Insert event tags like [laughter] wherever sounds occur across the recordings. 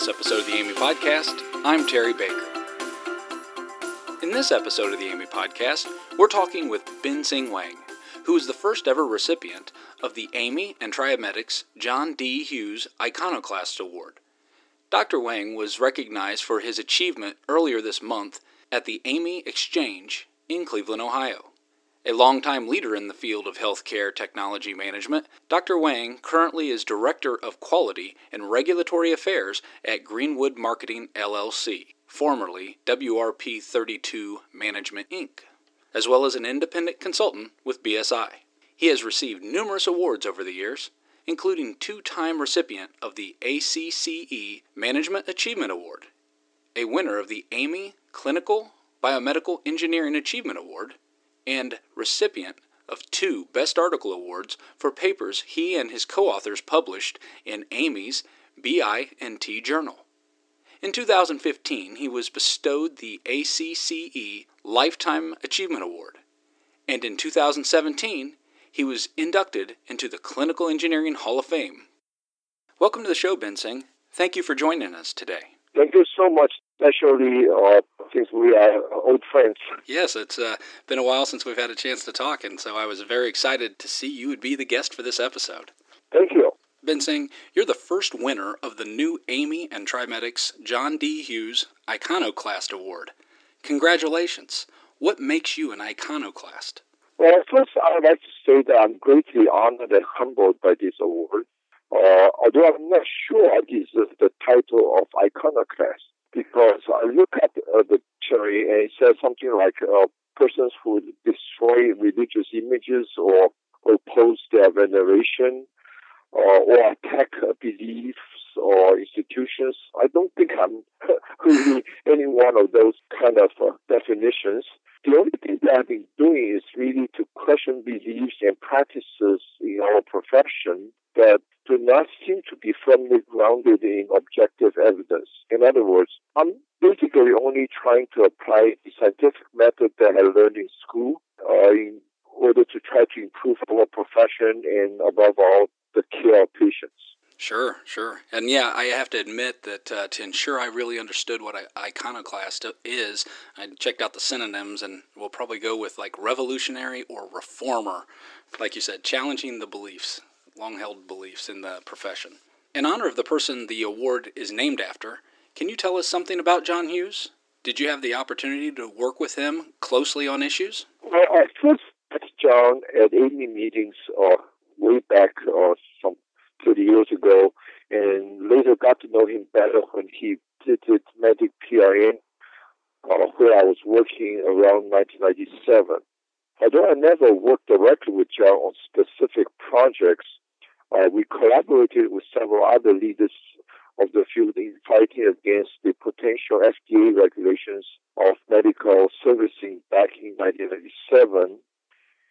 this episode of the AAMI Podcast. I'm Terry Baker. In this episode of the AAMI Podcast, we're talking with Binseng Wang, who is the first ever recipient of the AAMI and TRIMEDX John D. Hughes Iconoclast Award. Dr. Wang was recognized for his achievement earlier this month at the Amy Exchange in Cleveland, Ohio. A longtime leader in the field of healthcare technology management, Dr. Wang currently is Director of Quality and Regulatory Affairs at Greenwood Marketing LLC, formerly WRP 32 Management Inc., as well as an independent consultant with BSI. He has received numerous awards over the years, including two time recipient of the ACCE Management Achievement Award, a winner of the AAMI Clinical Biomedical Engineering Achievement Award, and recipient of two Best Article Awards for papers he and his co authors published in AAMI's BI&T Journal. In 2015, he was bestowed the ACCE Lifetime Achievement Award, and in 2017, he was inducted into the Clinical Engineering Hall of Fame. Welcome to the show, Binseng. Thank you for joining us today. Thank you so much, especially uh, since we are old friends. Yes, it's uh, been a while since we've had a chance to talk, and so I was very excited to see you would be the guest for this episode. Thank you. Binseng, you're the first winner of the new AAMI and TRIMEDX John D. Hughes Iconoclast Award. Congratulations. What makes you an iconoclast? Well, first, I would like to say that I'm greatly honored and humbled by this award. Uh, although I'm not sure I deserve the title of iconoclast because I look at uh, the dictionary and it says something like uh, persons who destroy religious images or oppose their veneration uh, or attack beliefs or institutions. I don't think I'm [laughs] really any one of those kind of uh, definitions. The only thing that I've been doing is really to question beliefs and practices in our profession that do not seem to be firmly grounded in objective evidence. In other words, I'm basically only trying to apply the scientific method that I learned in school uh, in order to try to improve our profession and, above all, the care of patients. Sure, sure. And yeah, I have to admit that uh, to ensure I really understood what iconoclast is, I checked out the synonyms and we'll probably go with like revolutionary or reformer. Like you said, challenging the beliefs, long held beliefs in the profession. In honor of the person the award is named after, can you tell us something about John Hughes? Did you have the opportunity to work with him closely on issues? Well, I first met John at AAMI meetings uh, way back uh, some 30 years ago, and later got to know him better when he did MEDIQ PRN, uh, where I was working around 1997. Although I never worked directly with John on specific projects, uh, we collaborated with several other leaders of the field in fighting against the potential FDA regulations of medical servicing back in 1997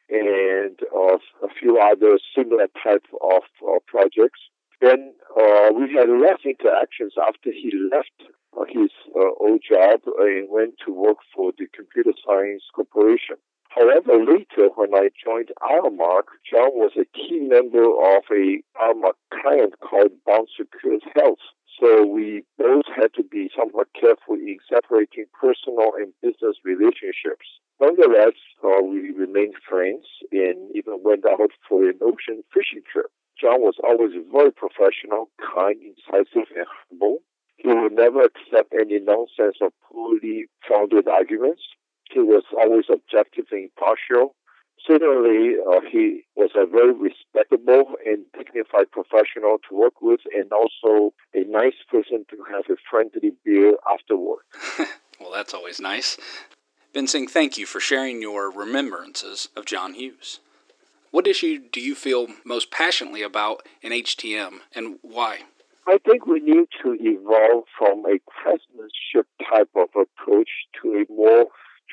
and uh, a few other similar type of uh, projects. Then uh, we had less interactions after he left uh, his uh, old job and went to work for the Computer Science Corporation. However, later when I joined Aramark, John was a key member of a Aramark client called Bon Secours Health. So we both had to be somewhat careful in separating personal and business relationships. Nonetheless, uh, we remained friends and even went out for an ocean fishing trip. John was always very professional, kind, incisive, and humble. He would never accept any nonsense or poorly founded arguments. He was always objective and impartial. Certainly, uh, he was a very respectable and dignified professional to work with, and also a nice person to have a friendly beer afterward. [laughs] well, that's always nice. Binseng, thank you for sharing your remembrances of John Hughes. What issue do you feel most passionately about in HTM and why? I think we need to evolve from a craftsmanship type of approach to a more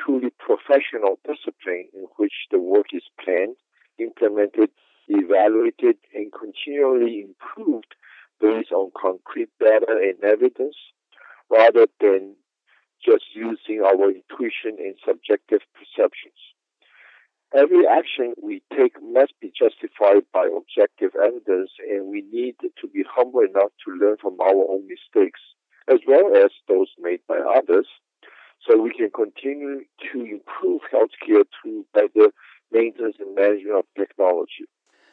truly professional discipline in which the work is planned, implemented, evaluated, and continually improved based on concrete data and evidence rather than just using our intuition and subjective perceptions. Every action we take must be justified by objective evidence, and we need to be humble enough to learn from our own mistakes, as well as those made by others, so we can continue to improve healthcare through better maintenance and management of technology.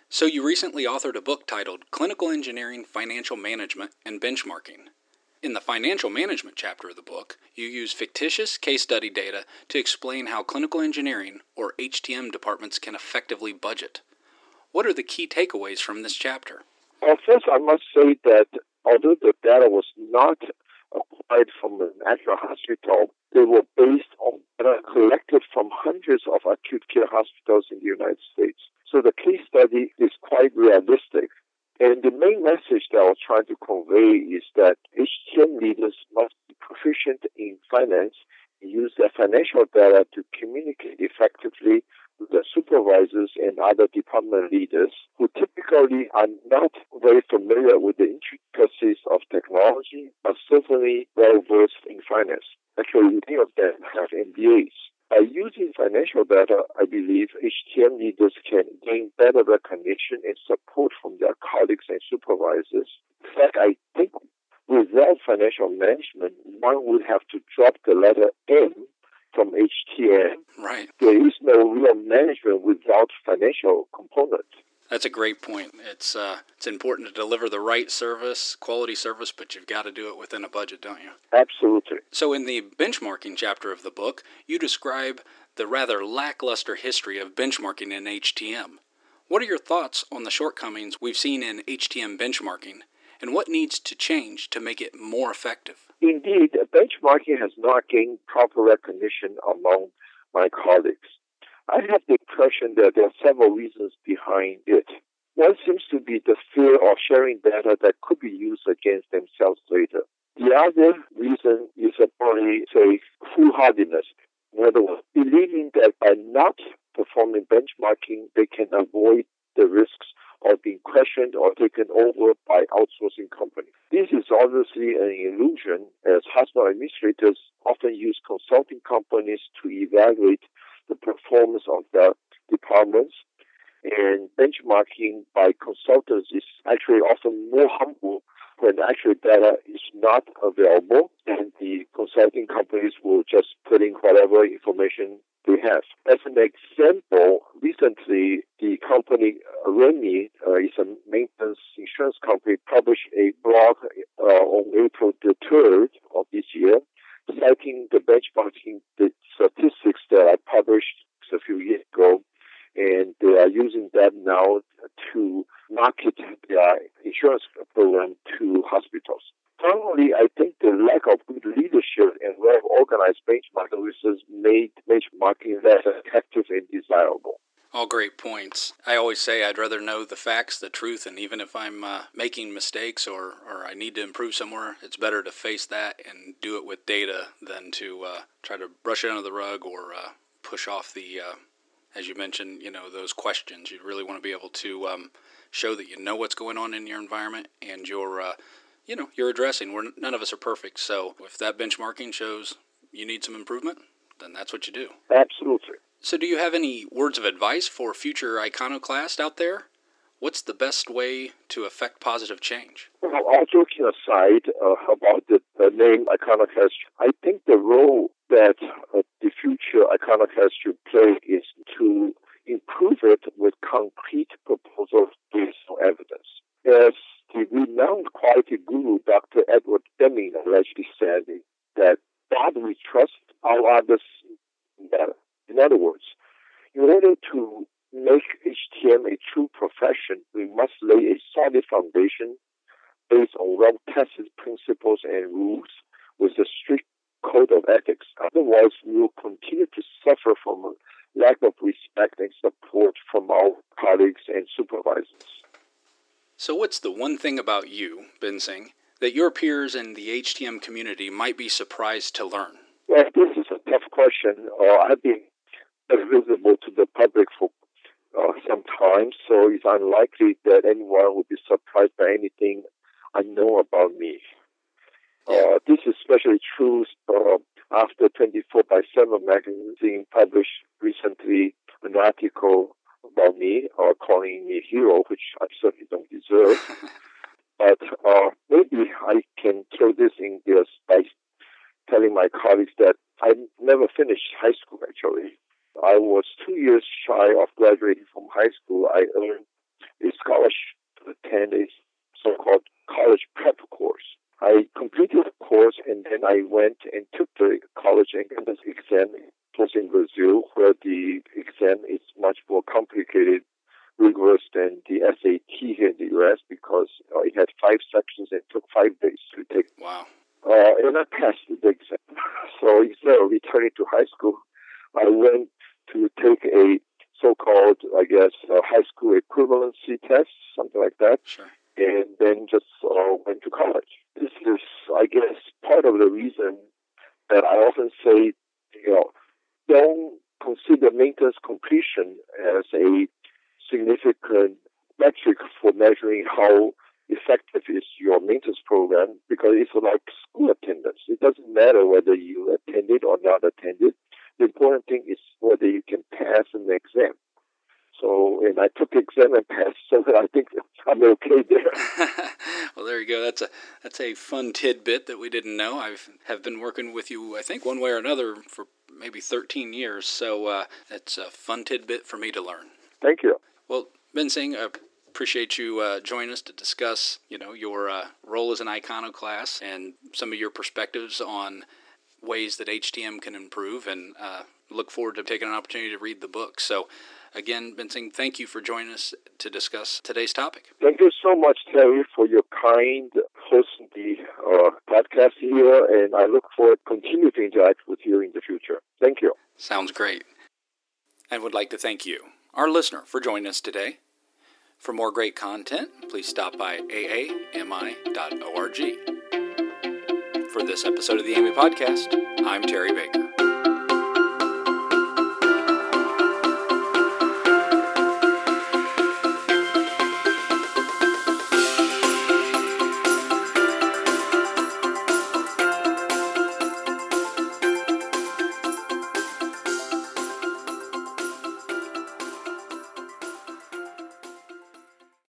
So, you recently authored a book titled Clinical Engineering, Financial Management, and Benchmarking. In the financial management chapter of the book, you use fictitious case study data to explain how clinical engineering, or HTM departments, can effectively budget. What are the key takeaways from this chapter? Well, first, I must say that although the data was not acquired from an actual hospital, they were based on data collected from hundreds of acute care hospitals in the United States. So the case study is quite realistic and the main message that I was trying to convey is that HTM leaders must be proficient in finance and use their financial data to communicate effectively their supervisors and other department leaders who typically are not very familiar with the intricacies of technology, but certainly well versed in finance. Actually, many of them have MBAs. By using financial data, I believe HTM leaders can gain better recognition and support from their colleagues and supervisors. In fact, I think without financial management, one would have to drop the letter M from HTM. Right. There is no real management without financial component. That's a great point. It's uh, it's important to deliver the right service, quality service, but you've got to do it within a budget, don't you? Absolutely. So, in the benchmarking chapter of the book, you describe the rather lackluster history of benchmarking in HTM. What are your thoughts on the shortcomings we've seen in HTM benchmarking, and what needs to change to make it more effective? Indeed, benchmarking has not gained proper recognition among my colleagues. I have the impression that there are several reasons behind it. One seems to be the fear of sharing data that could be used against themselves later. The other reason is probably, say, foolhardiness. In other words, believing that by not performing benchmarking, they can avoid the risks of being questioned or taken over by outsourcing companies. This is obviously an illusion, as hospital administrators often use consulting companies to evaluate the performance of their departments. And benchmarking by consultants is actually often more humble when actual data is not available and the consulting companies will just put in whatever information they have. As an example, recently the company uh, REMI uh, is a maintenance insurance company published a blog uh, on April the 3rd of this year citing the benchmarking the statistics that I published a few years ago, and they are using that now to market their insurance program to hospitals. Finally, I think the lack of good leadership and well-organized benchmarking services made benchmarking less effective and desirable. All great points. I always say I'd rather know the facts, the truth, and even if I'm uh, making mistakes or, or I need to improve somewhere, it's better to face that and do it with data than to uh, try to brush it under the rug or uh, push off the, uh, as you mentioned, you know, those questions. You really want to be able to um, show that you know what's going on in your environment and you're, uh, you know, you're addressing. We're, none of us are perfect. So if that benchmarking shows you need some improvement, then that's what you do. Absolutely. So, do you have any words of advice for future iconoclasts out there? What's the best way to affect positive change? Well, all joking aside uh, about the, the, name iconoclast, I think the role that uh, the future iconoclast should play is to improve it with concrete proposals based on evidence. As the renowned quality guru Dr. Edward Deming allegedly said, that God we trust, all others better. In other words, in order to make HTM a true profession, we must lay a solid foundation based on well-tested principles and rules with a strict code of ethics. Otherwise, we will continue to suffer from a lack of respect and support from our colleagues and supervisors. So, what's the one thing about you, Binseng, that your peers in the HTM community might be surprised to learn? Well, this is a tough question. Uh, I've been visible to the public for uh, some time, so it's unlikely that anyone would be surprised by anything I know about me. Uh, this is especially true uh, after 24 by 7 magazine published recently an article about me or calling me a hero, which I certainly don't deserve. [laughs] but uh, maybe I can throw this in there by telling my colleagues that I never finished high school actually. I was two years shy of graduating from high school. I earned a scholarship to attend a so-called college prep course. I completed the course and then I went and took the college entrance exam. It was in Brazil, where the exam is much more complicated, rigorous than the SAT here in the U.S. because uh, it had five sections and took five days to take. Wow. Uh, and I passed the exam. [laughs] So instead of returning to high school, I went to take a so-called, I guess, high school equivalency test, something like that. Sure. And then just uh, went to college. This is, I guess, part of the reason that I often say, you know, don't consider maintenance completion as a significant metric for measuring how effective is your maintenance program because it's like school attendance. It doesn't matter whether you attended or not attended. The important thing is whether you can pass an exam. So, and I took the exam and passed, so I think I'm okay there. [laughs] well, there you go. That's a that's a fun tidbit that we didn't know. I've have been working with you, I think, one way or another for maybe 13 years. So uh, that's a fun tidbit for me to learn. Thank you. Well, Binseng, I appreciate you uh, joining us to discuss, you know, your uh, role as an iconoclast and some of your perspectives on ways that HTM can improve, and uh, look forward to taking an opportunity to read the book. So, again, Binseng, thank you for joining us to discuss today's topic. Thank you so much, Terry, for your kind hosting the uh, podcast here, and I look forward to continue to interact with you in the future. Thank you. Sounds great. And would like to thank you, our listener, for joining us today. For more great content, please stop by aami.org. For this episode of the AAMI Podcast, I'm Terry Baker.